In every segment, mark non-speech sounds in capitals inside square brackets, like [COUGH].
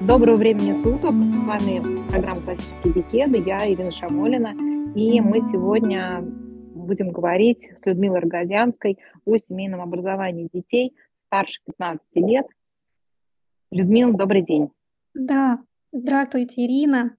Доброго времени суток. С вами программа «Классические беседы». Я Ирина Шамолина. И мы сегодня будем говорить с Людмилой Рогозянской о семейном образовании детей старше 15 лет. Людмила, добрый день. Да, здравствуйте, Ирина.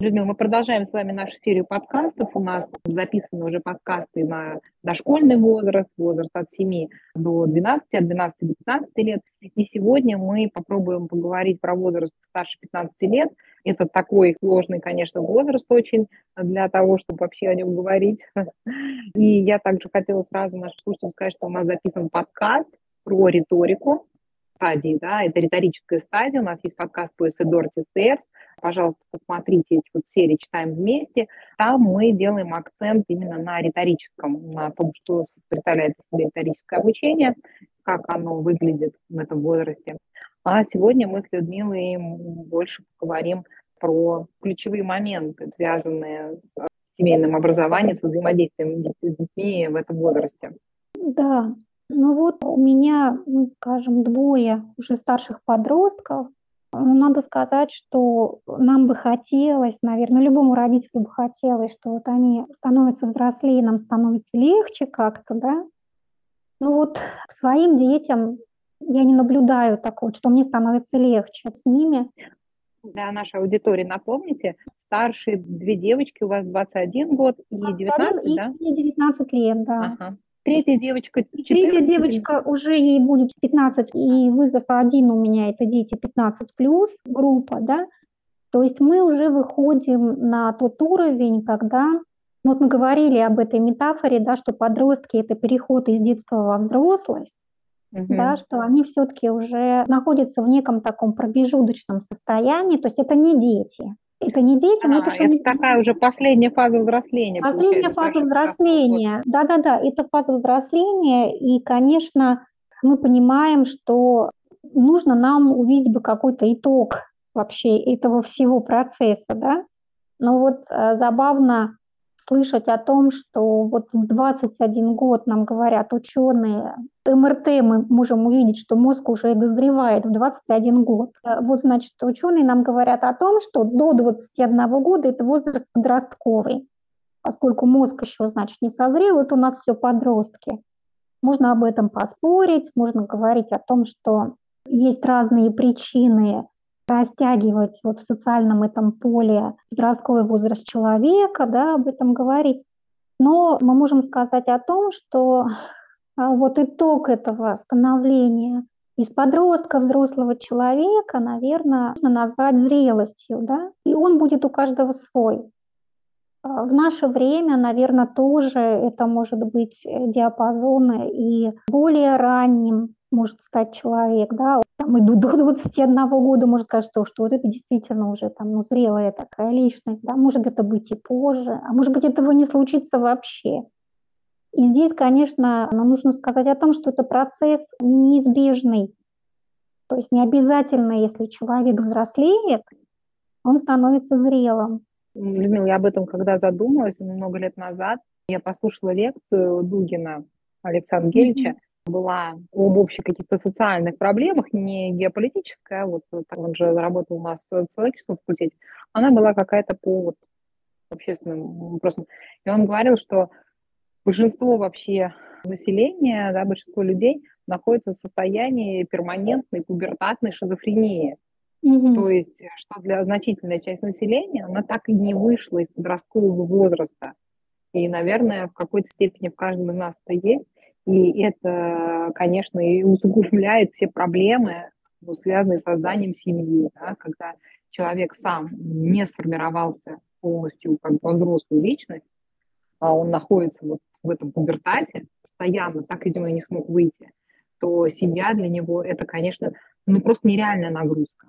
Людмила, мы продолжаем с вами нашу серию подкастов. У нас записаны уже подкасты на дошкольный возраст, возраст от 7 до 12, от 12 до 15 лет. И сегодня мы попробуем поговорить про возраст старше 15 лет. Это такой сложный, конечно, возраст очень для того, чтобы вообще о нем говорить. [LAUGHS] И я также хотела сразу нашим слушателям сказать, что у нас записан подкаст про риторику, стадии, да, это риторическая стадия, у нас есть подкаст по Эсидор Тесерс, пожалуйста, посмотрите эти вот серии «Читаем вместе», там мы делаем акцент именно на риторическом, на том, что представляет из риторическое обучение, как оно выглядит в этом возрасте. А сегодня мы с Людмилой больше поговорим про ключевые моменты, связанные с семейным образованием, с взаимодействием с детьми в этом возрасте. Да, ну вот у меня, ну, скажем, двое уже старших подростков. Ну, надо сказать, что нам бы хотелось, наверное, любому родителю бы хотелось, что вот они становятся взрослее, нам становится легче как-то, да. Ну вот своим детям я не наблюдаю такого, что мне становится легче с ними. Для нашей аудитории напомните, старшие две девочки, у вас 21 год и 19, и, да? И 19 лет, да. Ага. Третья девочка 14. Третья девочка уже ей будет 15, и вызов один у меня это дети 15 плюс группа, да. То есть мы уже выходим на тот уровень, когда ну, вот мы говорили об этой метафоре, да, что подростки это переход из детства во взрослость, угу. да, что они все-таки уже находятся в неком таком промежуточном состоянии, то есть это не дети, это не дети, но а, это, это еще... такая уже последняя фаза взросления. Последняя фаза взросления. Да-да-да, это фаза взросления. И, конечно, мы понимаем, что нужно нам увидеть бы какой-то итог вообще этого всего процесса, да. Но вот э, забавно слышать о том, что вот в 21 год нам говорят ученые, МРТ мы можем увидеть, что мозг уже дозревает в 21 год. Э, вот, значит, ученые нам говорят о том, что до 21 года это возраст подростковый. Поскольку мозг еще, значит, не созрел, это у нас все подростки. Можно об этом поспорить, можно говорить о том, что есть разные причины растягивать вот в социальном этом поле подростковый возраст человека, да, об этом говорить. Но мы можем сказать о том, что а, вот итог этого становления из подростка взрослого человека, наверное, можно назвать зрелостью, да, и он будет у каждого свой. А, в наше время, наверное, тоже это может быть э, диапазон и более ранним может стать человек, да, там, и до 21 года может сказать, что, что вот это действительно уже там, ну, зрелая такая личность, да, может это быть и позже, а может быть этого не случится вообще. И здесь, конечно, нужно сказать о том, что это процесс неизбежный. То есть не обязательно, если человек взрослеет, он становится зрелым. Людмила, я об этом когда задумалась много лет назад, я послушала лекцию Дугина Александра Гельча, mm-hmm была об общих каких-то социальных проблемах, не геополитическая, вот он же работал у нас в социологическом факультете, она была какая-то по вот, общественным вопросам. И он говорил, что большинство вообще населения, да, большинство людей находится в состоянии перманентной пубертатной шизофрении. Mm-hmm. То есть, что для значительной части населения она так и не вышла из подросткового возраста. И, наверное, в какой-то степени в каждом из нас это есть. И это, конечно, и усугубляет все проблемы, ну, связанные с созданием семьи, да, когда человек сам не сформировался полностью как бы взрослую личность, а он находится вот в этом пубертате, постоянно так из него не смог выйти, то семья для него это, конечно, ну просто нереальная нагрузка.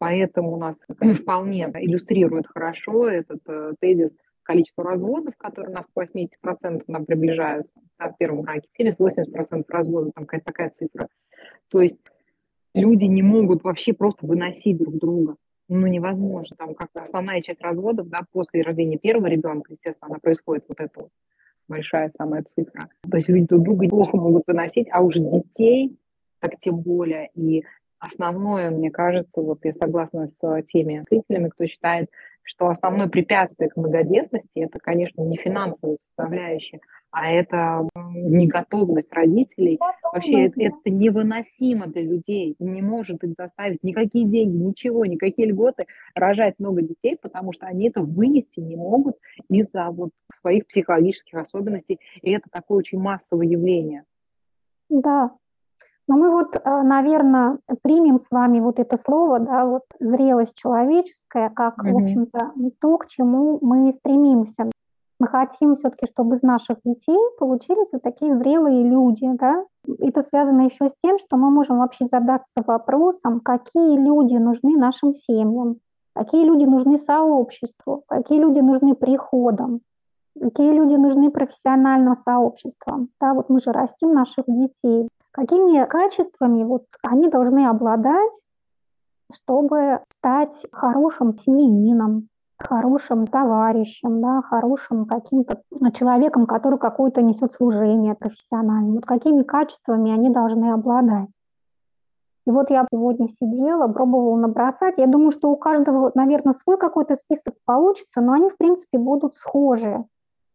Поэтому у нас [LAUGHS] вполне иллюстрирует хорошо этот э, тезис количество разводов, которые у нас к 80% нам приближаются, да, в первом браке, 70-80% разводов, там какая-то такая цифра. То есть люди не могут вообще просто выносить друг друга. Ну, невозможно. Там как основная часть разводов, да, после рождения первого ребенка, естественно, она происходит вот эта вот большая самая цифра. То есть люди друг друга плохо могут выносить, а уже детей, так тем более. И основное, мне кажется, вот я согласна с теми зрителями, кто считает, что основное препятствие к многодетности – это, конечно, не финансовая составляющая, а это неготовность родителей. Вообще это, это невыносимо для людей. Не может их заставить никакие деньги, ничего, никакие льготы рожать много детей, потому что они это вынести не могут из-за вот своих психологических особенностей. И это такое очень массовое явление. Да, но мы вот, э, наверное, примем с вами вот это слово, да, вот зрелость человеческая, как, mm-hmm. в общем-то, то, к чему мы стремимся. Мы хотим все-таки, чтобы из наших детей получились вот такие зрелые люди, да. Это связано еще с тем, что мы можем вообще задаться вопросом, какие люди нужны нашим семьям, какие люди нужны сообществу, какие люди нужны приходам, какие люди нужны профессиональным сообществам. Да, вот мы же растим наших детей какими качествами вот они должны обладать, чтобы стать хорошим семьянином, хорошим товарищем, да, хорошим каким-то человеком, который какое-то несет служение профессиональное. Вот какими качествами они должны обладать. И вот я сегодня сидела, пробовала набросать. Я думаю, что у каждого, наверное, свой какой-то список получится, но они, в принципе, будут схожи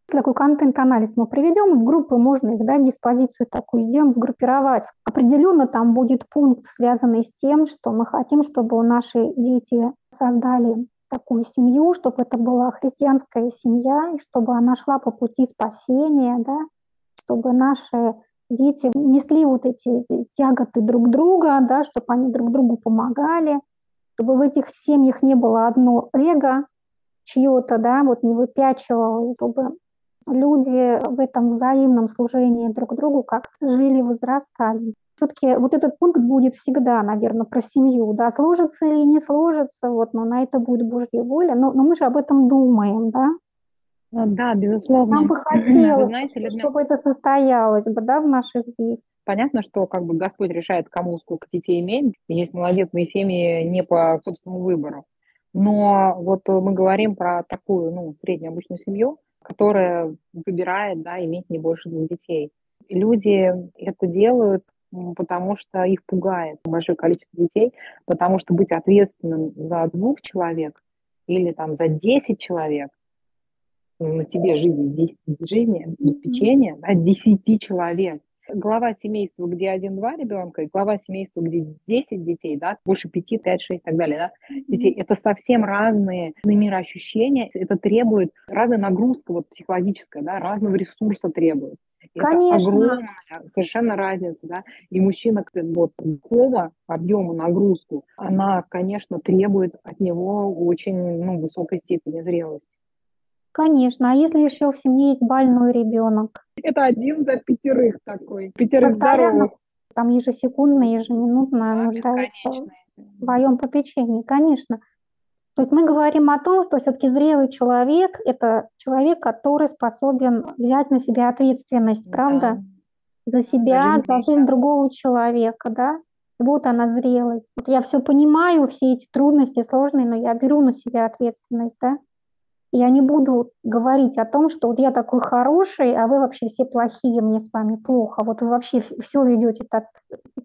такой контент-анализ мы проведем, в группы можно их, да, диспозицию такую сделаем, сгруппировать. Определенно там будет пункт, связанный с тем, что мы хотим, чтобы наши дети создали такую семью, чтобы это была христианская семья, чтобы она шла по пути спасения, да, чтобы наши дети несли вот эти тяготы друг друга, да, чтобы они друг другу помогали, чтобы в этих семьях не было одно эго чье-то, да, вот не выпячивалось, чтобы люди в этом взаимном служении друг другу как жили, возрастали. Все-таки вот этот пункт будет всегда, наверное, про семью, да, сложится или не сложится, вот, но на это будет Божья воля, но, но мы же об этом думаем, да? А, да, безусловно. Нам бы хотелось, знаете, Людмила... чтобы это состоялось бы, да, в наших детях. Понятно, что как бы Господь решает, кому сколько детей иметь. Есть молодетные семьи не по собственному выбору. Но вот мы говорим про такую, ну, среднюю обычную семью, которая выбирает да, иметь не больше двух детей. люди это делают, потому что их пугает большое количество детей, потому что быть ответственным за двух человек или там за 10 человек, на тебе жизнь, 10 жизни, обеспечение, да, 10 человек, глава семейства, где один-два ребенка, и глава семейства, где 10 детей, да, больше 5, 5, 6 и так далее, да, детей, это совсем разные мироощущения, это требует разной нагрузка вот психологическая, да, разного ресурса требует. Это Конечно. огромная совершенно разница, да, и мужчина вот такого объема нагрузку, она, конечно, требует от него очень, ну, высокой степени зрелости. Конечно, а если еще в семье есть больной ребенок? Это один за пятерых такой, пятерых здоровых. Там ежесекундно, ежеминутно да, нуждается в своем попечении, конечно. То есть мы говорим о том, что все-таки зрелый человек – это человек, который способен взять на себя ответственность, правда? За себя, за жизнь другого человека, да? Вот она зрелость. Вот я все понимаю, все эти трудности сложные, но я беру на себя ответственность, да? Я не буду говорить о том, что вот я такой хороший, а вы вообще все плохие, мне с вами плохо. Вот вы вообще все ведете так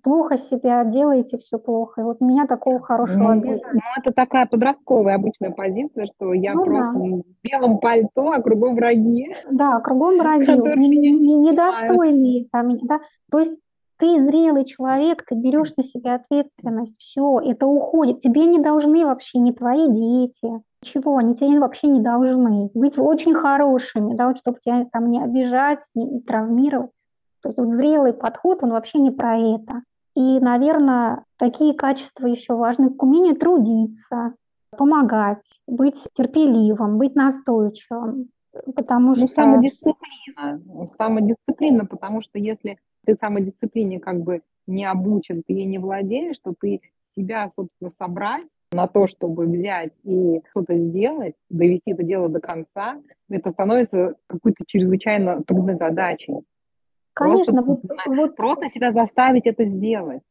плохо себя, делаете все плохо. И вот меня такого хорошего ну, обижают. Ну, это такая подростковая обычная позиция, что я ну, просто да. в белом пальто, а кругом враги. Да, кругом враги, недостойные. Там, да? То есть ты зрелый человек, ты берешь на себя ответственность, все, это уходит. Тебе не должны вообще ни твои дети, Ничего, они тебя вообще не должны быть очень хорошими, да, вот, чтобы тебя там не обижать, не травмировать. То есть вот зрелый подход, он вообще не про это. И, наверное, такие качества еще важны, умение трудиться, помогать, быть терпеливым, быть настойчивым. Потому ну, что... Самодисциплина. Самодисциплина, потому что если ты самодисциплине как бы не обучен, ты ей не владеешь, то ты себя, собственно, собрать на то, чтобы взять и что-то сделать, довести это дело до конца, это становится какой-то чрезвычайно трудной задачей. Конечно. Просто, вот, вот, просто себя заставить это сделать.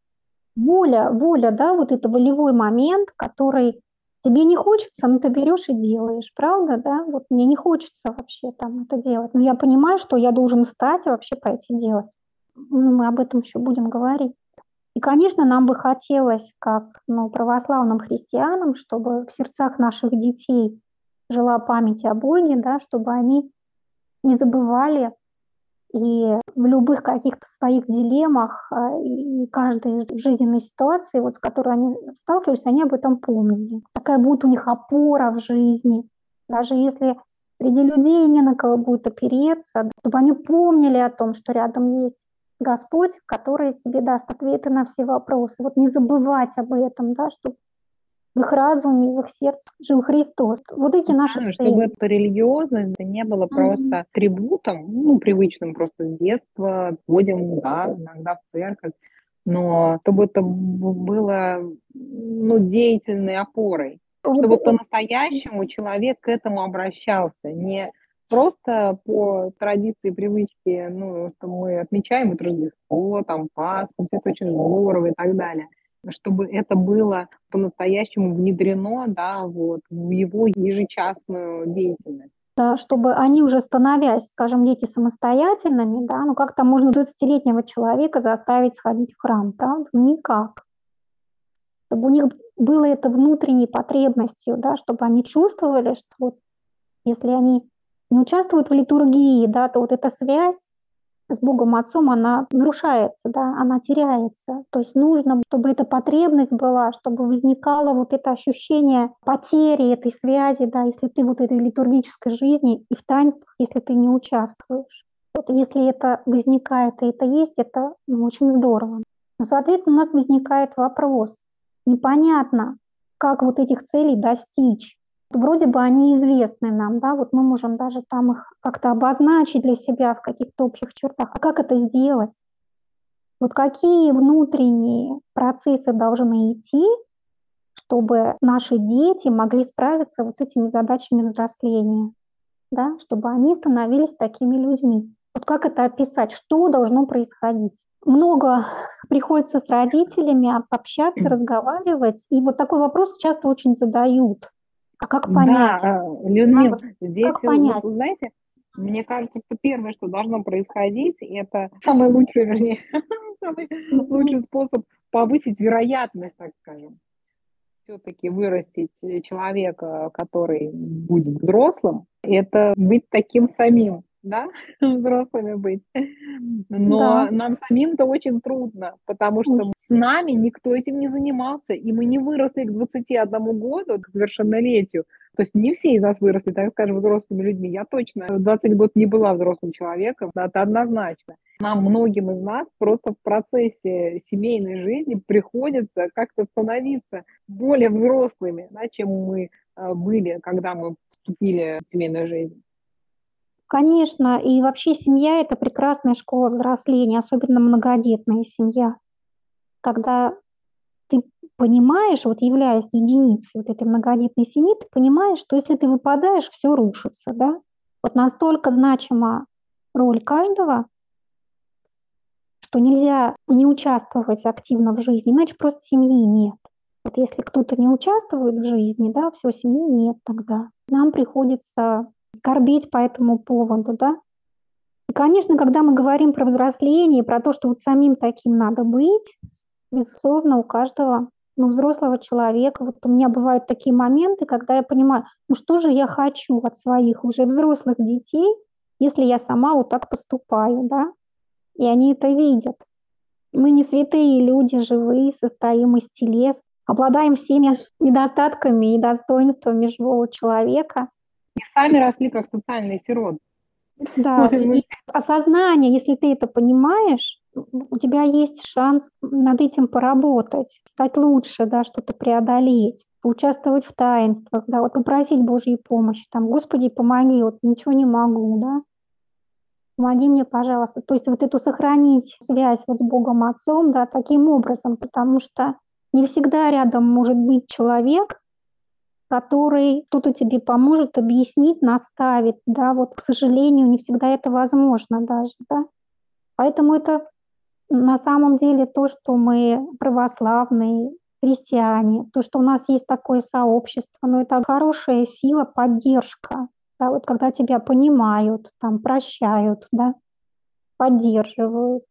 Воля, воля, да, вот это волевой момент, который тебе не хочется, но ты берешь и делаешь, правда, да? Вот мне не хочется вообще там это делать, но я понимаю, что я должен встать и вообще пойти делать. Ну, мы об этом еще будем говорить. И конечно, нам бы хотелось, как ну, православным христианам, чтобы в сердцах наших детей жила память о Боге, да, чтобы они не забывали и в любых каких-то своих дилеммах а, и каждой жизненной ситуации, вот, с которой они сталкивались, они об этом помнили. Такая будет у них опора в жизни. Даже если среди людей не на кого будет опереться, чтобы они помнили о том, что рядом есть Господь, который тебе даст ответы на все вопросы. Вот не забывать об этом, да, чтобы в их разуме, в их сердце жил Христос. Вот эти наши да, цели. Чтобы эта религиозность не было mm-hmm. просто трибутом, ну, привычным просто с детства, ходим, да, иногда в церковь, но чтобы это было, ну, деятельной опорой, чтобы по-настоящему человек к этому обращался, не просто по традиции, привычке, ну, что мы отмечаем это Рождество, там, Пасху, все это очень здорово и так далее чтобы это было по-настоящему внедрено да, вот, в его ежечасную деятельность. Да, чтобы они уже становясь, скажем, дети самостоятельными, да, ну как то можно 20-летнего человека заставить сходить в храм, правда? Никак. Чтобы у них было это внутренней потребностью, да, чтобы они чувствовали, что вот если они не участвуют в литургии, да, то вот эта связь с Богом Отцом, она нарушается, да, она теряется. То есть нужно, чтобы эта потребность была, чтобы возникало вот это ощущение потери этой связи, да, если ты вот этой литургической жизни и в таинствах, если ты не участвуешь. Вот если это возникает и это есть, это ну, очень здорово. Но, соответственно, у нас возникает вопрос. Непонятно, как вот этих целей достичь. Вроде бы они известны нам, да, вот мы можем даже там их как-то обозначить для себя в каких-то общих чертах. А как это сделать? Вот какие внутренние процессы должны идти, чтобы наши дети могли справиться вот с этими задачами взросления, да, чтобы они становились такими людьми. Вот как это описать? Что должно происходить? Много [LAUGHS] приходится с родителями общаться, разговаривать, и вот такой вопрос часто очень задают. А как понять? Да, Людмила, как, здесь, как понять? Вы знаете, мне кажется, что первое, что должно происходить, это самый лучший, вернее, [LAUGHS] самый лучший способ повысить вероятность, так скажем, все-таки вырастить человека, который будет взрослым, это быть таким самим да, [LAUGHS] взрослыми быть. Но да. нам самим-то очень трудно, потому что очень. с нами никто этим не занимался, и мы не выросли к 21 году, к совершеннолетию. То есть не все из нас выросли, так скажем, взрослыми людьми. Я точно 20 год не была взрослым человеком, это однозначно. Нам, многим из нас, просто в процессе семейной жизни приходится как-то становиться более взрослыми, да, чем мы э, были, когда мы вступили в семейную жизнь. Конечно, и вообще семья – это прекрасная школа взросления, особенно многодетная семья. Когда ты понимаешь, вот являясь единицей вот этой многодетной семьи, ты понимаешь, что если ты выпадаешь, все рушится, да? Вот настолько значима роль каждого, что нельзя не участвовать активно в жизни, иначе просто семьи нет. Вот если кто-то не участвует в жизни, да, все, семьи нет тогда. Нам приходится скорбеть по этому поводу, да. И, конечно, когда мы говорим про взросление, про то, что вот самим таким надо быть, безусловно, у каждого ну, взрослого человека. Вот у меня бывают такие моменты, когда я понимаю, ну что же я хочу от своих уже взрослых детей, если я сама вот так поступаю, да? И они это видят. Мы не святые люди, живые, состоим из телес, обладаем всеми недостатками и достоинствами живого человека. И сами росли как социальные сироты. Да, [LAUGHS] и осознание, если ты это понимаешь, у тебя есть шанс над этим поработать, стать лучше, да, что-то преодолеть, поучаствовать в таинствах, да, вот попросить Божьей помощи, там, Господи, помоги, вот ничего не могу, да, помоги мне, пожалуйста. То есть вот эту сохранить связь вот с Богом Отцом, да, таким образом, потому что не всегда рядом может быть человек, который кто-то тебе поможет, объяснит, наставит, да, вот, к сожалению, не всегда это возможно даже, да. Поэтому это на самом деле то, что мы православные, христиане, то, что у нас есть такое сообщество, но это хорошая сила, поддержка, да, вот когда тебя понимают, там, прощают, да, поддерживают,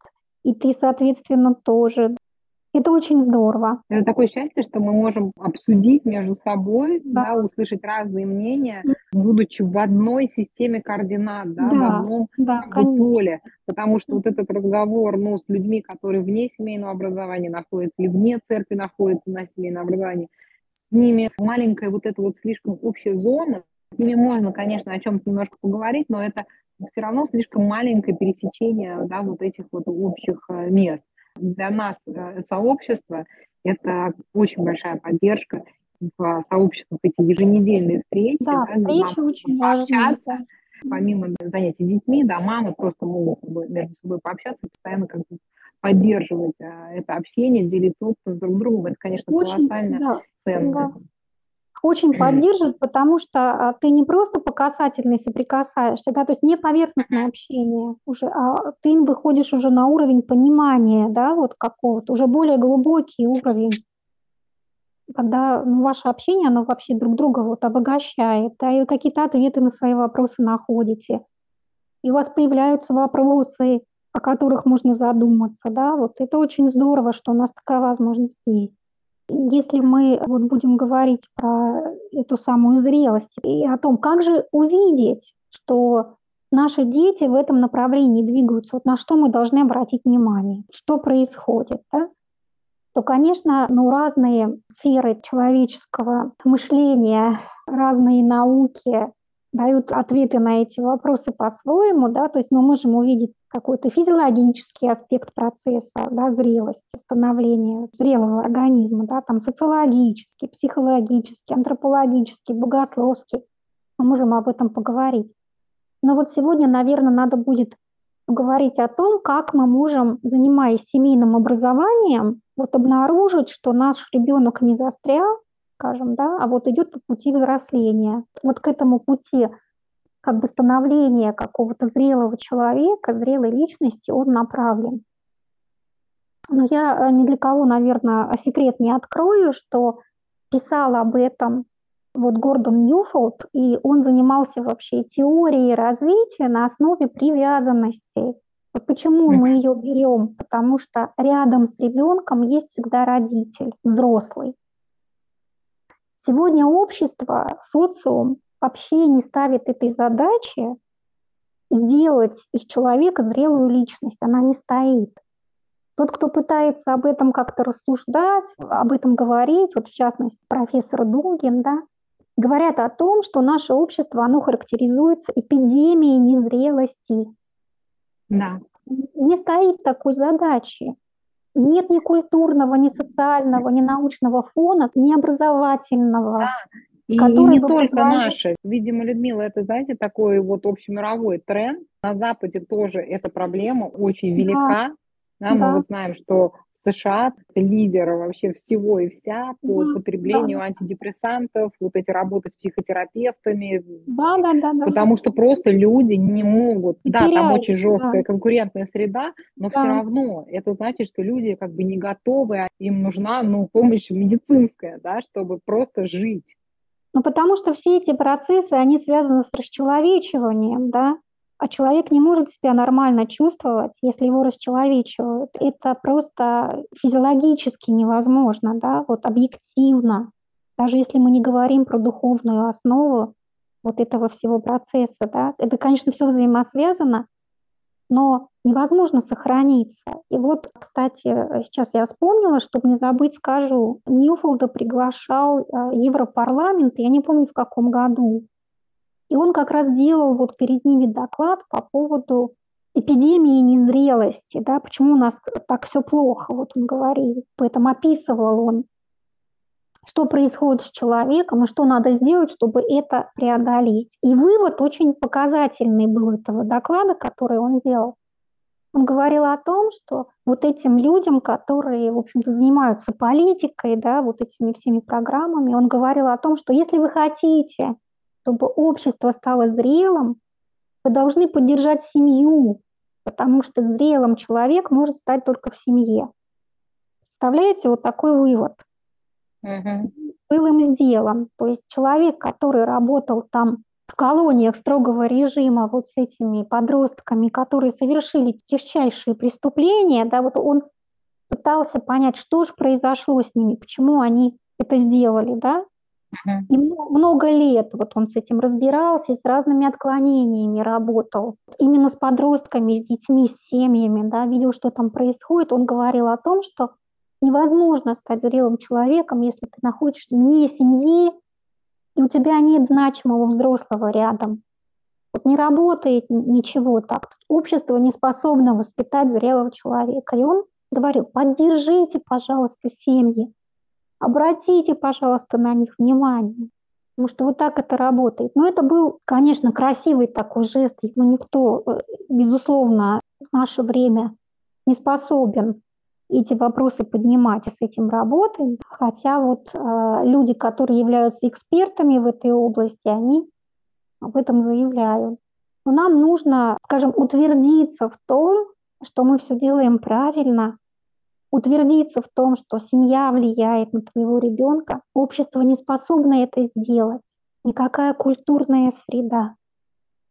и ты, соответственно, тоже Это очень здорово. Это такое счастье, что мы можем обсудить между собой, да. Да, услышать разные мнения, будучи в одной системе координат, да, да в одном да, поле. Потому что вот этот разговор ну, с людьми, которые вне семейного образования находятся или вне церкви находятся на семейном образовании, с ними маленькая вот эта вот слишком общая зона, с ними можно, конечно, о чем-то немножко поговорить, но это все равно слишком маленькое пересечение да, вот этих вот общих э, мест. Для нас э, сообщество – это очень большая поддержка в сообществах, эти еженедельные встречи. Да, да встречи очень важны. Помимо занятий детьми, да, мамы просто могут между собой пообщаться, постоянно как бы поддерживать а, это общение, делиться опытом друг с другом. Это, конечно, очень, колоссально да, ценно. Да очень поддерживает, потому что а, ты не просто по касательной соприкасаешься, да, то есть не поверхностное общение уже, а ты выходишь уже на уровень понимания, да, вот какого-то, уже более глубокий уровень, когда ну, ваше общение, оно вообще друг друга вот обогащает, да, и какие-то ответы на свои вопросы находите, и у вас появляются вопросы, о которых можно задуматься, да, вот. Это очень здорово, что у нас такая возможность есть. Если мы вот будем говорить про эту самую зрелость и о том, как же увидеть, что наши дети в этом направлении двигаются, вот на что мы должны обратить внимание, что происходит, да? то, конечно, ну, разные сферы человеческого мышления, разные науки, дают ответы на эти вопросы по-своему, да, то есть мы можем увидеть какой-то физиологический аспект процесса, да, зрелости, становления зрелого организма, да, там социологический, психологический, антропологический, богословский. Мы можем об этом поговорить. Но вот сегодня, наверное, надо будет говорить о том, как мы можем, занимаясь семейным образованием, вот обнаружить, что наш ребенок не застрял, скажем, да, а вот идет по пути взросления. Вот к этому пути как бы становления какого-то зрелого человека, зрелой личности, он направлен. Но я э, ни для кого, наверное, секрет не открою, что писал об этом вот Гордон Ньюфолд, и он занимался вообще теорией развития на основе привязанностей. Вот почему мы ее берем? Потому что рядом с ребенком есть всегда родитель, взрослый. Сегодня общество, социум вообще не ставит этой задачи сделать из человека зрелую личность. Она не стоит. Тот, кто пытается об этом как-то рассуждать, об этом говорить, вот в частности профессор Дугин, да, говорят о том, что наше общество, оно характеризуется эпидемией незрелости. Да. Не стоит такой задачи. Нет ни культурного, ни социального, ни научного фона, ни образовательного. Да. И не только позволит... наши. Видимо, Людмила, это, знаете, такой вот общемировой тренд. На Западе тоже эта проблема очень велика. Да. Да, мы вот знаем, что в США лидер вообще всего и вся по да, потреблению да. антидепрессантов, вот эти работы с психотерапевтами. Да, да, да. да. Потому что просто люди не могут. И да, теряют, там очень жесткая да. конкурентная среда, но да. все равно это значит, что люди как бы не готовы, а им нужна ну, помощь медицинская, да, чтобы просто жить. Ну, потому что все эти процессы, они связаны с расчеловечиванием, да, а человек не может себя нормально чувствовать, если его расчеловечивают. Это просто физиологически невозможно, да, вот объективно. Даже если мы не говорим про духовную основу вот этого всего процесса, да, это, конечно, все взаимосвязано, но невозможно сохраниться. И вот, кстати, сейчас я вспомнила, чтобы не забыть, скажу, Ньюфолда приглашал э, Европарламент, я не помню в каком году, и он как раз делал вот перед ними доклад по поводу эпидемии незрелости, да, почему у нас так все плохо, вот он говорил, поэтому описывал он, что происходит с человеком и что надо сделать, чтобы это преодолеть. И вывод очень показательный был этого доклада, который он делал. Он говорил о том, что вот этим людям, которые, в общем-то, занимаются политикой, да, вот этими всеми программами, он говорил о том, что если вы хотите чтобы общество стало зрелым, вы должны поддержать семью, потому что зрелым человек может стать только в семье. Представляете, вот такой вывод. Угу. Был им сделан. То есть человек, который работал там в колониях строгого режима вот с этими подростками, которые совершили тяжчайшие преступления, да, вот он пытался понять, что же произошло с ними, почему они это сделали, да, и много лет вот он с этим разбирался, с разными отклонениями работал. Именно с подростками, с детьми, с семьями, да, видел, что там происходит. Он говорил о том, что невозможно стать зрелым человеком, если ты находишься вне семьи, и у тебя нет значимого взрослого рядом. Вот не работает ничего так. Общество не способно воспитать зрелого человека. И он говорил, поддержите, пожалуйста, семьи, обратите, пожалуйста, на них внимание. Потому что вот так это работает. Но это был, конечно, красивый такой жест. Но никто, э, безусловно, в наше время не способен эти вопросы поднимать и с этим работаем. Хотя вот э, люди, которые являются экспертами в этой области, они об этом заявляют. Но нам нужно, скажем, утвердиться в том, что мы все делаем правильно, утвердиться в том, что семья влияет на твоего ребенка, общество не способно это сделать. Никакая культурная среда,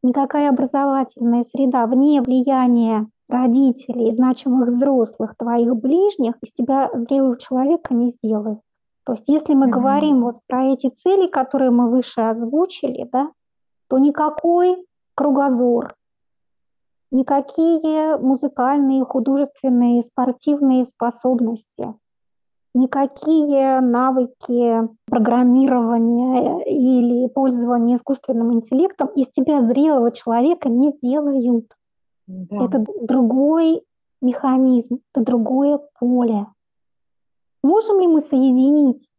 никакая образовательная среда вне влияния родителей, значимых взрослых, твоих ближних, из тебя зрелого человека не сделает. То есть если мы mm-hmm. говорим вот про эти цели, которые мы выше озвучили, да, то никакой кругозор, никакие музыкальные, художественные, спортивные способности, никакие навыки программирования или пользования искусственным интеллектом из тебя зрелого человека не сделают. Да. Это другой механизм, это другое поле. Можем ли мы соединить,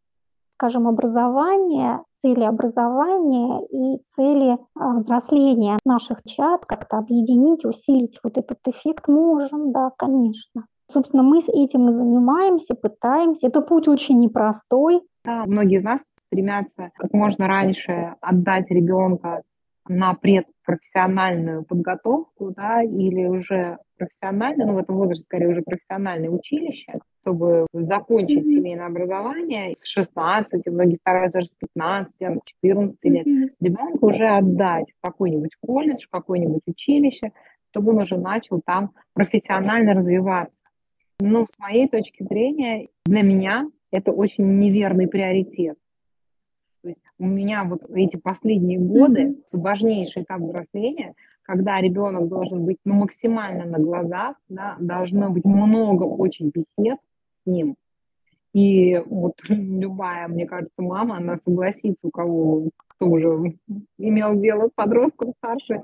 скажем, образование, цели образования и цели а, взросления наших чат, как-то объединить, усилить вот этот эффект? Можем, да, конечно. Собственно, мы с этим и занимаемся, пытаемся. Это путь очень непростой. Да, многие из нас стремятся как можно раньше отдать ребенка на предпрофессиональную подготовку, да, или уже профессиональное, ну, в этом возрасте, скорее, уже профессиональное училище, чтобы закончить mm-hmm. семейное образование с 16, многие стараются даже с 15, с 14 лет, mm-hmm. ребенка уже отдать в какой-нибудь колледж, в какое-нибудь училище, чтобы он уже начал там профессионально развиваться. Но с моей точки зрения, для меня это очень неверный приоритет. У меня вот эти последние годы, mm-hmm. важнейший этап взросления, когда ребенок должен быть ну, максимально на глазах, да, должно быть много очень бесед с ним. И вот [LAUGHS] любая, мне кажется, мама, она согласится, у кого, кто уже имел дело с подростком старше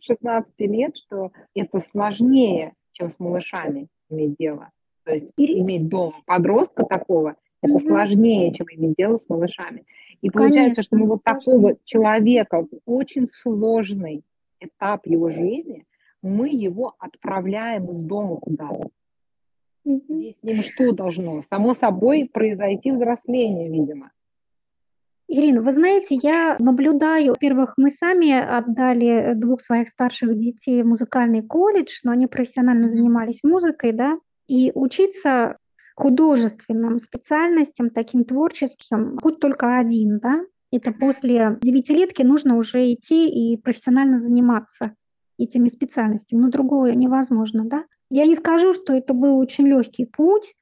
16 лет, что это сложнее, чем с малышами иметь дело. То есть иметь дома подростка такого, это сложнее, чем иметь дело с малышами. И получается, Конечно, что мы вот такого человека, очень сложный этап его жизни, мы его отправляем из дома куда-то. Здесь с ним что должно? Само собой произойти взросление, видимо. Ирина, вы знаете, я наблюдаю, во-первых, мы сами отдали двух своих старших детей в музыкальный колледж, но они профессионально занимались музыкой, да, и учиться художественным специальностям, таким творческим, путь только один, да, это после девятилетки нужно уже идти и профессионально заниматься этими специальностями, но другое невозможно, да. Я не скажу, что это был очень легкий путь,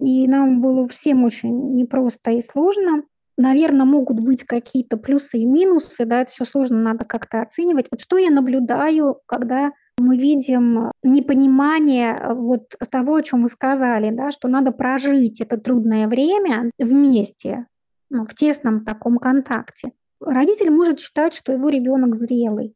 и нам было всем очень непросто и сложно. Наверное, могут быть какие-то плюсы и минусы, да, это все сложно, надо как-то оценивать. Вот что я наблюдаю, когда мы видим непонимание э, вот того, о чем вы сказали, да, что надо прожить это трудное время вместе, ну, в тесном таком контакте. Родитель может считать, что его ребенок зрелый.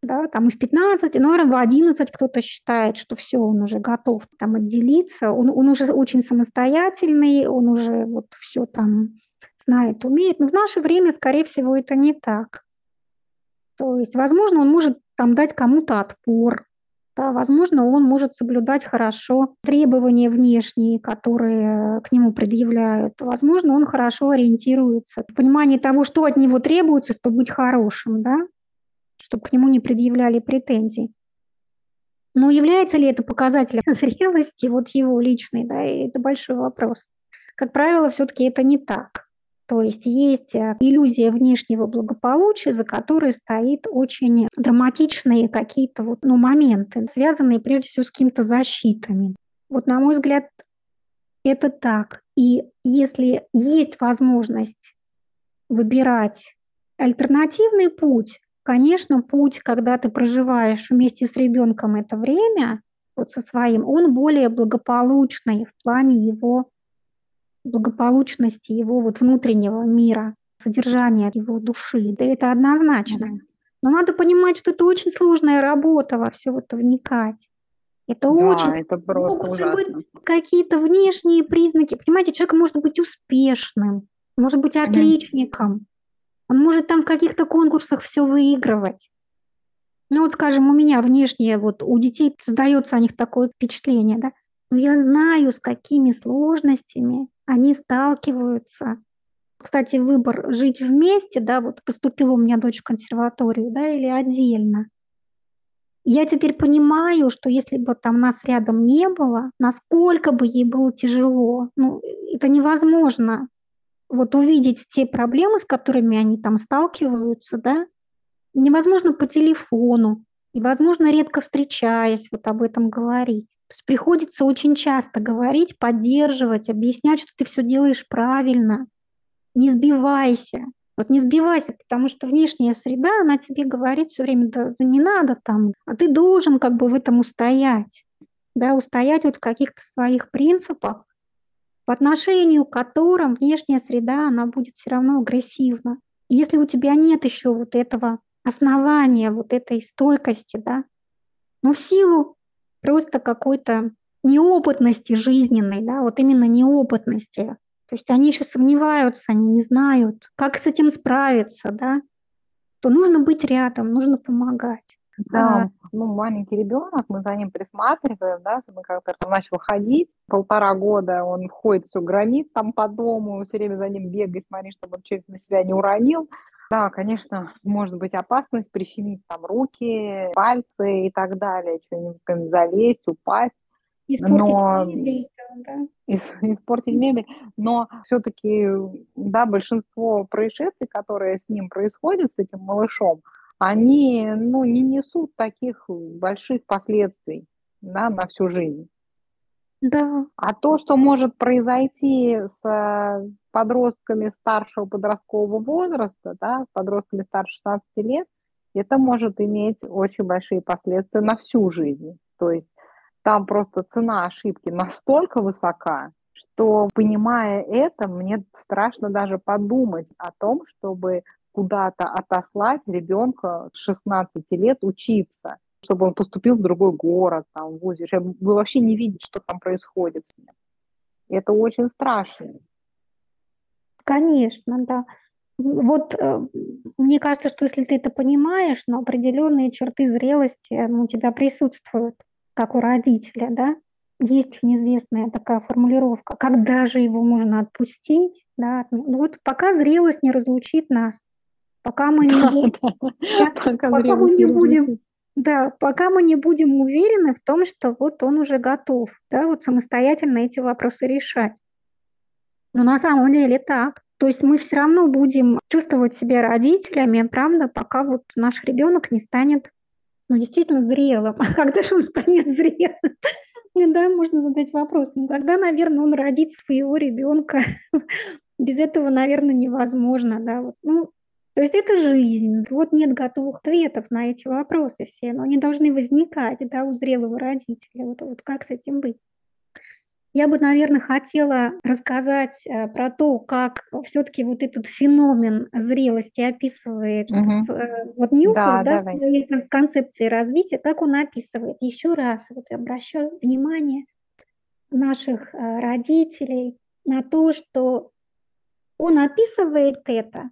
Да, там и в 15, и, наверное, в 11 кто-то считает, что все, он уже готов там отделиться, он, он уже очень самостоятельный, он уже вот все там знает, умеет. Но в наше время, скорее всего, это не так. То есть, возможно, он может там дать кому-то отпор, да, возможно, он может соблюдать хорошо требования внешние, которые к нему предъявляют. Возможно, он хорошо ориентируется в понимании того, что от него требуется, чтобы быть хорошим, да, чтобы к нему не предъявляли претензий. Но является ли это показателем [LAUGHS] зрелости, вот его личной, да, это большой вопрос. Как правило, все-таки это не так. То есть есть э, иллюзия внешнего благополучия, за которой стоит очень драматичные какие-то вот, ну, моменты, связанные прежде всего с какими-то защитами. Вот, на мой взгляд, это так. И если есть возможность выбирать альтернативный путь, конечно, путь, когда ты проживаешь вместе с ребенком это время, вот со своим, он более благополучный в плане его благополучности, его вот внутреннего мира, содержания его души. Да это однозначно. Но надо понимать, что это очень сложная работа во все это вникать. Это да, очень... это просто Могут ужасно. быть какие-то внешние признаки. Понимаете, человек может быть успешным, может быть отличником. Он может там в каких-то конкурсах все выигрывать. Ну вот, скажем, у меня внешнее, вот у детей создается о них такое впечатление, да. Но я знаю, с какими сложностями они сталкиваются. Кстати, выбор жить вместе, да, вот поступила у меня дочь в консерваторию, да, или отдельно. Я теперь понимаю, что если бы там нас рядом не было, насколько бы ей было тяжело. Ну, это невозможно вот увидеть те проблемы, с которыми они там сталкиваются, да, невозможно по телефону, невозможно редко встречаясь вот об этом говорить. То есть приходится очень часто говорить, поддерживать, объяснять, что ты все делаешь правильно. Не сбивайся. Вот не сбивайся, потому что внешняя среда, она тебе говорит все время, да, да не надо там, а ты должен как бы в этом устоять, да, устоять вот в каких-то своих принципах, по отношению к которым внешняя среда, она будет все равно агрессивна. И если у тебя нет еще вот этого основания, вот этой стойкости, да, но в силу просто какой-то неопытности жизненной, да, вот именно неопытности, то есть они еще сомневаются, они не знают, как с этим справиться, да, то нужно быть рядом, нужно помогать. Да, а, ну, маленький ребенок, мы за ним присматриваем, да, мы как-то начал ходить, полтора года он ходит, все громит там по дому, все время за ним бегай, смотри, чтобы он что-нибудь на себя не уронил. Да, конечно, может быть опасность прищемить там руки, пальцы и так далее, что-нибудь залезть, упасть. Испортить но... мебель, да? Испортить мебель. Но все-таки, да, большинство происшествий, которые с ним происходят, с этим малышом, они ну, не несут таких больших последствий да, на всю жизнь. Да. А то, что может произойти с подростками старшего подросткового возраста, да, с подростками старше 16 лет, это может иметь очень большие последствия на всю жизнь. То есть там просто цена ошибки настолько высока, что, понимая это, мне страшно даже подумать о том, чтобы куда-то отослать ребенка 16 лет учиться, чтобы он поступил в другой город, там, в ВУЗе, чтобы вообще не видеть, что там происходит с ним. Это очень страшно. Конечно, да. Вот э, мне кажется, что если ты это понимаешь, но определенные черты зрелости ну, у тебя присутствуют как у родителя, да, есть очень известная такая формулировка, когда же его можно отпустить, да, ну, вот пока зрелость не разлучит нас, пока мы не, пока мы не будем, да, пока мы не будем уверены в том, что вот он уже готов, да, вот самостоятельно эти вопросы решать. Но на самом деле так. То есть мы все равно будем чувствовать себя родителями, правда, пока вот наш ребенок не станет ну, действительно зрелым. [LAUGHS] А когда же он станет зрелым? Да, можно задать вопрос. Ну, когда, наверное, он родит своего ребенка? [LAUGHS] Без этого, наверное, невозможно. Да? Вот, ну, то есть это жизнь. Вот нет готовых ответов на эти вопросы все, но они должны возникать да, у зрелого родителя. Вот, вот как с этим быть? Я бы, наверное, хотела рассказать э, про то, как все-таки вот этот феномен зрелости описывает угу. вот Ньюфилд, да, да, своей концепции развития, как он описывает. Еще раз вот обращаю внимание наших э, родителей на то, что он описывает это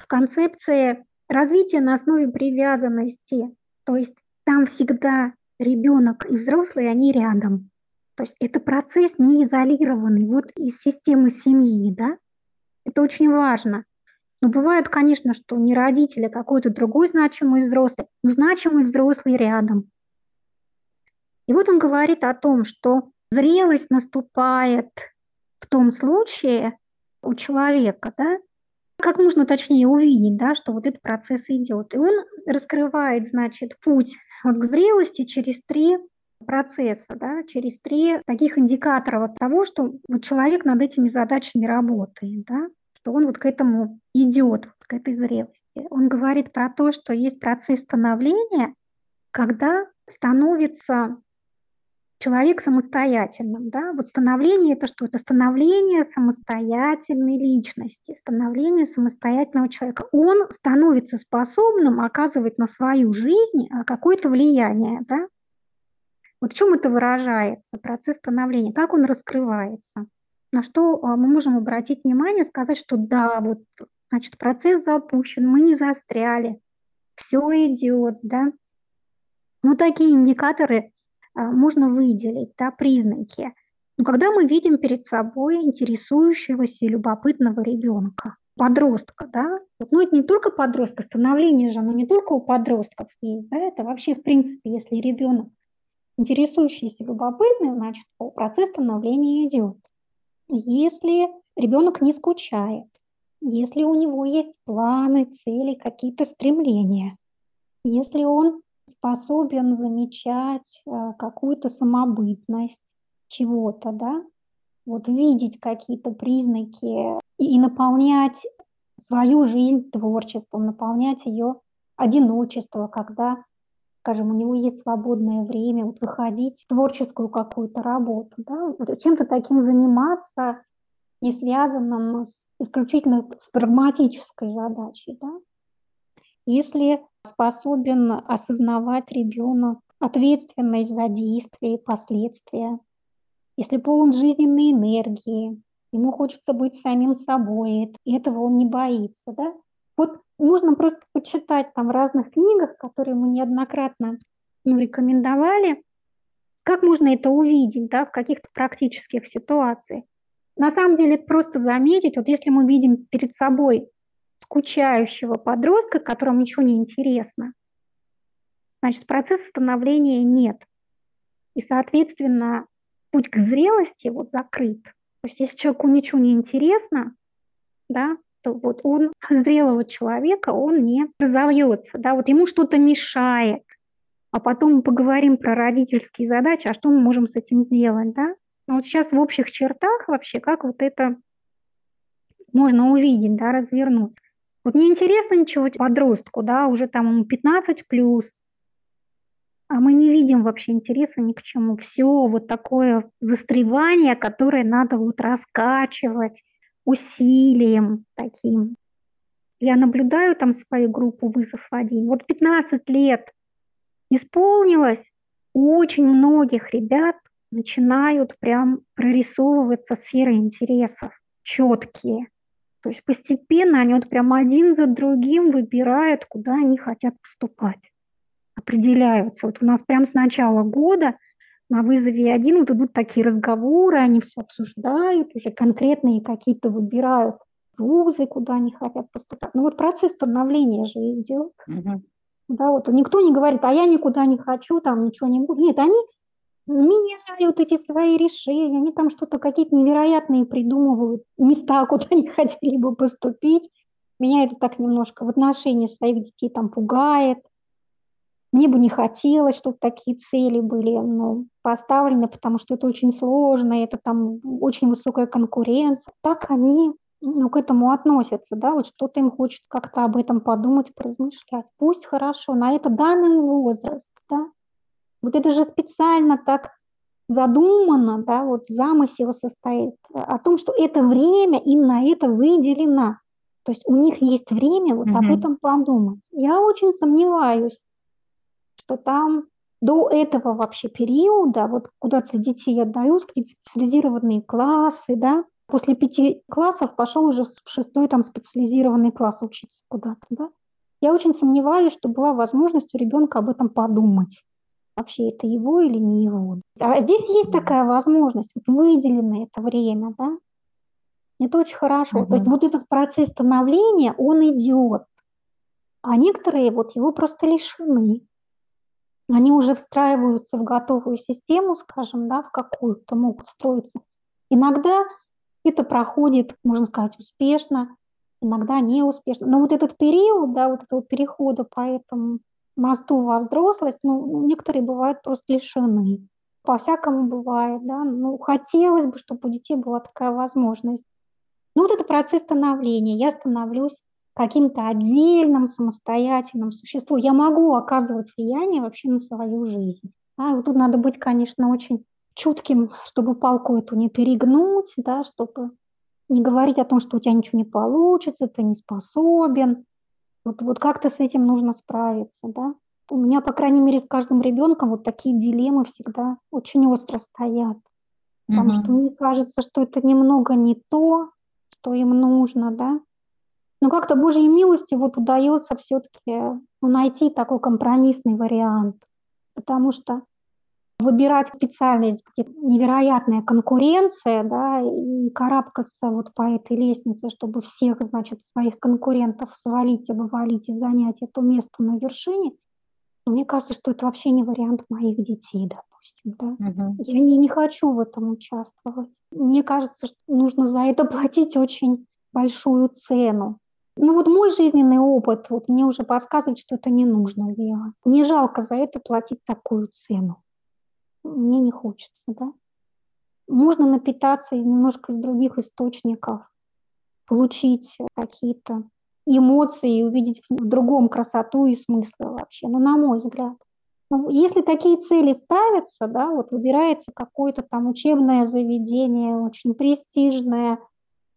в концепции развития на основе привязанности. То есть там всегда ребенок и взрослый, они рядом. То есть это процесс не изолированный вот из системы семьи, да? Это очень важно. Но бывает, конечно, что не родители, а какой-то другой значимый взрослый, но значимый взрослый рядом. И вот он говорит о том, что зрелость наступает в том случае у человека, да, как можно точнее увидеть, да, что вот этот процесс идет. И он раскрывает, значит, путь вот к зрелости через три процесса, да, через три таких индикатора вот того, что вот человек над этими задачами работает, да, что он вот к этому идет, вот к этой зрелости. Он говорит про то, что есть процесс становления, когда становится человек самостоятельным. Да? Вот становление – это что? Это становление самостоятельной личности, становление самостоятельного человека. Он становится способным оказывать на свою жизнь а, какое-то влияние. Да? Вот в чем это выражается, процесс становления, как он раскрывается? На что а, мы можем обратить внимание, сказать, что да, вот, значит, процесс запущен, мы не застряли, все идет, да. Ну, такие индикаторы можно выделить, да, признаки. Но когда мы видим перед собой интересующегося и любопытного ребенка, подростка, да, ну это не только подростка, становление же, оно не только у подростков есть, да, это вообще в принципе, если ребенок интересующийся, любопытный, значит, процесс становления идет. Если ребенок не скучает, если у него есть планы, цели, какие-то стремления, если он способен замечать э, какую-то самобытность чего-то, да, вот видеть какие-то признаки и, наполнять свою жизнь творчеством, наполнять ее одиночество, когда, скажем, у него есть свободное время, вот выходить в творческую какую-то работу, да, чем-то таким заниматься, не связанным с, исключительно с прагматической задачей, да. Если способен осознавать ребенок ответственность за действия и последствия, если полон жизненной энергии, ему хочется быть самим собой, и этого он не боится, да? Вот можно просто почитать там в разных книгах, которые мы неоднократно ну, рекомендовали, как можно это увидеть, да, в каких-то практических ситуациях. На самом деле это просто заметить, вот если мы видим перед собой скучающего подростка, которому ничего не интересно, значит, процесса становления нет. И, соответственно, путь к зрелости вот закрыт. То есть если человеку ничего не интересно, да, то вот он зрелого человека, он не разовьется, да, вот ему что-то мешает. А потом мы поговорим про родительские задачи, а что мы можем с этим сделать, да? Но вот сейчас в общих чертах вообще, как вот это можно увидеть, да, развернуть. Вот не интересно ничего подростку, да, уже там ему 15 плюс, а мы не видим вообще интереса ни к чему. Все вот такое застревание, которое надо вот раскачивать усилием таким. Я наблюдаю там свою группу вызов один. Вот 15 лет исполнилось, у очень многих ребят начинают прям прорисовываться сферы интересов четкие. То есть постепенно они вот прям один за другим выбирают, куда они хотят поступать, определяются. Вот у нас прям с начала года на вызове один вот идут такие разговоры, они все обсуждают, уже конкретные какие-то выбирают вузы, куда они хотят поступать. Ну вот процесс становления же идет. Угу. Да, вот никто не говорит, а я никуда не хочу, там ничего не буду. Нет, они меняют эти свои решения, они там что-то какие-то невероятные придумывают, места, куда они [LAUGHS] хотели бы поступить. Меня это так немножко в отношении своих детей там пугает. Мне бы не хотелось, чтобы такие цели были ну, поставлены, потому что это очень сложно, это там очень высокая конкуренция. Так они ну, к этому относятся, да, вот что-то им хочет как-то об этом подумать, поразмышлять. Пусть хорошо, на это данный возраст, да, вот это же специально так задумано, да, вот замысел состоит о том, что это время им на это выделено. То есть у них есть время вот mm-hmm. об этом подумать. Я очень сомневаюсь, что там до этого вообще периода, вот куда-то детей отдают в специализированные классы, да, после пяти классов пошел уже в шестой там специализированный класс учиться куда-то, да. Я очень сомневаюсь, что была возможность у ребенка об этом подумать вообще это его или не его. А здесь есть такая возможность, вот выделено это время, да? Это очень хорошо. Угу. То есть вот этот процесс становления, он идет, а некоторые вот его просто лишены. Они уже встраиваются в готовую систему, скажем, да, в какую-то могут строиться. Иногда это проходит, можно сказать, успешно, иногда неуспешно. Но вот этот период, да, вот этого перехода по этому мосту во взрослость, ну, некоторые бывают просто лишены. По-всякому бывает, да. Ну, хотелось бы, чтобы у детей была такая возможность. Ну, вот это процесс становления. Я становлюсь каким-то отдельным, самостоятельным существом. Я могу оказывать влияние вообще на свою жизнь. Да, вот тут надо быть, конечно, очень чутким, чтобы палку эту не перегнуть, да, чтобы не говорить о том, что у тебя ничего не получится, ты не способен. Вот, вот как-то с этим нужно справиться, да. У меня, по крайней мере, с каждым ребенком вот такие дилеммы всегда очень остро стоят. Потому mm-hmm. что мне кажется, что это немного не то, что им нужно, да. Но как-то Божьей милостью вот удается все-таки найти такой компромиссный вариант. Потому что выбирать специальность, где невероятная конкуренция, да, и карабкаться вот по этой лестнице, чтобы всех, значит, своих конкурентов свалить, обвалить и занять это место на вершине, мне кажется, что это вообще не вариант моих детей, допустим, да. Угу. Я не, не хочу в этом участвовать. Мне кажется, что нужно за это платить очень большую цену. Ну вот мой жизненный опыт вот мне уже подсказывает, что это не нужно делать. Не жалко за это платить такую цену мне не хочется, да. Можно напитаться из немножко из других источников, получить какие-то эмоции и увидеть в другом красоту и смысл вообще, ну, на мой взгляд. Ну, если такие цели ставятся, да, вот выбирается какое-то там учебное заведение, очень престижное,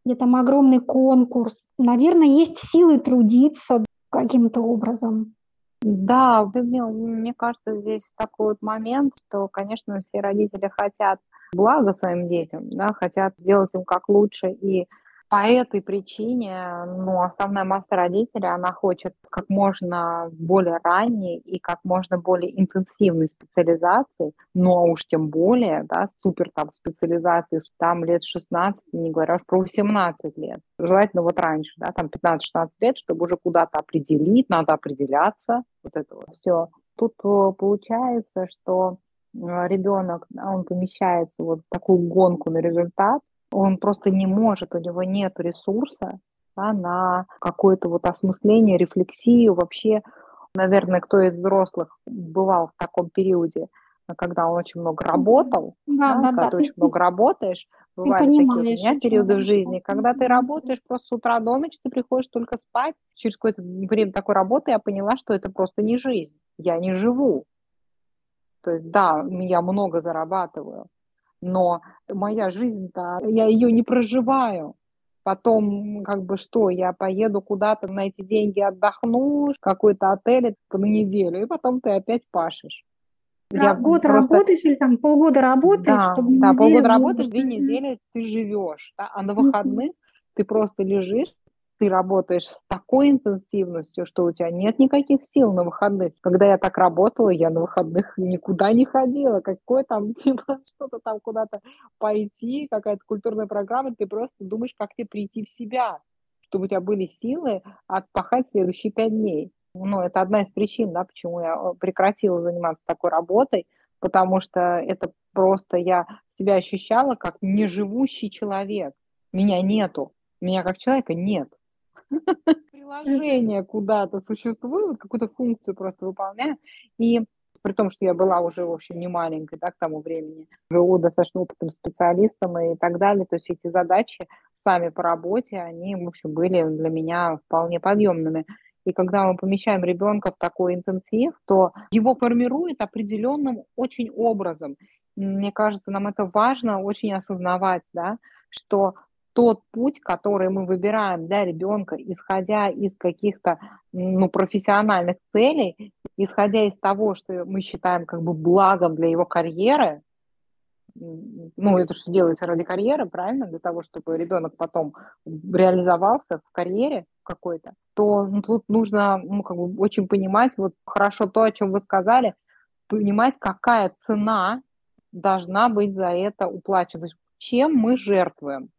где там огромный конкурс, наверное, есть силы трудиться каким-то образом. Да, мне кажется, здесь такой вот момент, что, конечно, все родители хотят блага своим детям, да, хотят сделать им как лучше, и по этой причине, ну, основная масса родителей, она хочет как можно более ранней и как можно более интенсивной специализации, но уж тем более, да, супер там специализации, там лет 16, не говоря уж про 18 лет. Желательно вот раньше, да, там 15-16 лет, чтобы уже куда-то определить, надо определяться, вот это вот все. Тут э, получается, что э, ребенок, он помещается вот в такую гонку на результат, он просто не может, у него нет ресурса да, на какое-то вот осмысление, рефлексию вообще. Наверное, кто из взрослых бывал в таком периоде, когда он очень много работал, да, да, да, когда да. ты очень много работаешь, бывают такие у меня периоды в жизни, когда ты работаешь просто с утра до ночи, ты приходишь только спать. Через какое-то время такой работы я поняла, что это просто не жизнь. Я не живу. То есть, да, я много зарабатываю, но моя жизнь-то, я ее не проживаю. Потом, как бы что, я поеду куда-то на эти деньги отдохну, какой-то отель на неделю, и потом ты опять пашешь. Я год просто... работаешь или там полгода работаешь, да, чтобы Да, полгода работаешь, две недели ты живешь, да, а на выходных ты просто лежишь, ты работаешь с такой интенсивностью, что у тебя нет никаких сил на выходных. Когда я так работала, я на выходных никуда не ходила. Какой там, [LAUGHS] типа, что-то там куда-то пойти, какая-то культурная программа, ты просто думаешь, как тебе прийти в себя, чтобы у тебя были силы отпахать следующие пять дней. Ну, это одна из причин, да, почему я э, прекратила заниматься такой работой, потому что это просто я себя ощущала как неживущий человек. Меня нету, меня как человека нет. [LAUGHS] Приложение куда-то существует, какую-то функцию просто выполняю. И при том, что я была уже, в общем, не маленькой, да, к тому времени, живу достаточно опытным специалистом и так далее, то есть эти задачи сами по работе, они, в общем, были для меня вполне подъемными. И когда мы помещаем ребенка в такой интенсив, то его формирует определенным очень образом. Мне кажется, нам это важно очень осознавать, да, что тот путь, который мы выбираем для ребенка, исходя из каких-то ну, профессиональных целей, исходя из того, что мы считаем как бы благом для его карьеры, ну, это что делается ради карьеры, правильно, для того, чтобы ребенок потом реализовался в карьере какой-то, то ну, тут нужно ну, как бы очень понимать, вот хорошо то, о чем вы сказали, понимать, какая цена должна быть за это уплачена, чем мы жертвуем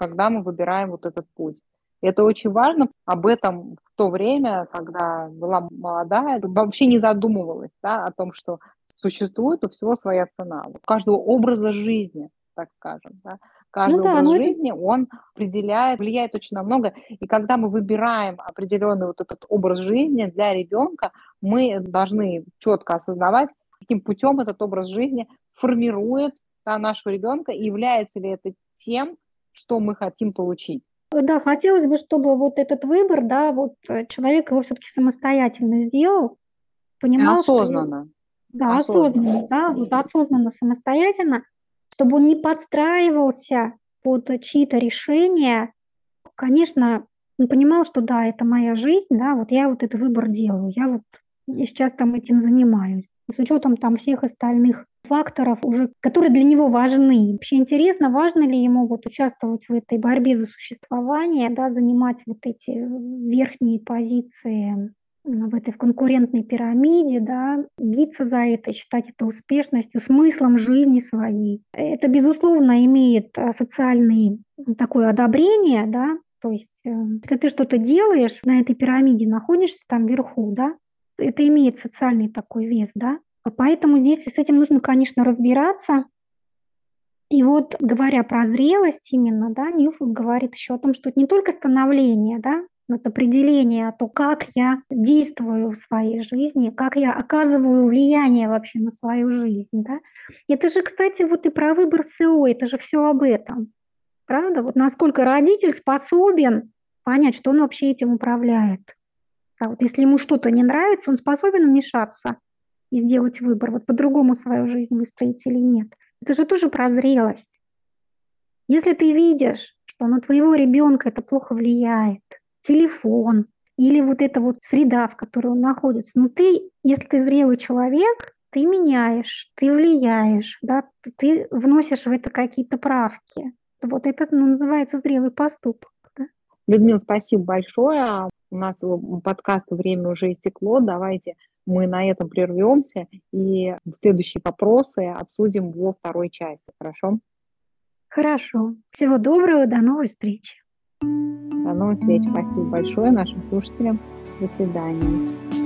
когда мы выбираем вот этот путь. И это очень важно. Об этом в то время, когда была молодая, вообще не задумывалась да, о том, что существует у всего своя цена. У каждого образа жизни, так скажем. Да. Каждый ну, да, образ жизни, это... он определяет, влияет очень на много. И когда мы выбираем определенный вот этот образ жизни для ребенка, мы должны четко осознавать, каким путем этот образ жизни формирует да, нашего ребенка и является ли это тем, что мы хотим получить. Да, хотелось бы, чтобы вот этот выбор, да, вот э, человек его все-таки самостоятельно сделал, понимал, осознанно. что... Да, осознанно, осознанно, да, вот осознанно, самостоятельно, чтобы он не подстраивался под чьи-то решения. Конечно, он понимал, что да, это моя жизнь, да, вот я вот этот выбор делаю, я вот сейчас там этим занимаюсь. С учетом там всех остальных факторов, уже, которые для него важны. Вообще интересно, важно ли ему вот участвовать в этой борьбе за существование, да, занимать вот эти верхние позиции в этой в конкурентной пирамиде, да, биться за это, считать это успешностью, смыслом жизни своей. Это, безусловно, имеет э, социальное такое одобрение, да, то есть э, если ты что-то делаешь на этой пирамиде, находишься там вверху, да, это имеет социальный такой вес, да. Поэтому здесь с этим нужно, конечно, разбираться. И вот говоря про зрелость именно, да, Ньюфилд говорит еще о том, что это не только становление, да, вот определение, а то, как я действую в своей жизни, как я оказываю влияние вообще на свою жизнь. Да? Это же, кстати, вот и про выбор СО, это же все об этом. Правда? Вот насколько родитель способен понять, что он вообще этим управляет. А вот если ему что-то не нравится, он способен вмешаться и сделать выбор, вот по-другому свою жизнь выстроить или нет. Это же тоже про зрелость. Если ты видишь, что на твоего ребенка это плохо влияет, телефон или вот эта вот среда, в которой он находится. Но ты, если ты зрелый человек, ты меняешь, ты влияешь, да, ты вносишь в это какие-то правки. Вот это ну, называется зрелый поступок. Да? Людмила, спасибо большое. У нас подкаст «Время уже истекло». Давайте мы на этом прервемся и следующие вопросы обсудим во второй части. Хорошо? Хорошо. Всего доброго, до новой встречи. До новых встреч. Спасибо большое нашим слушателям. До свидания.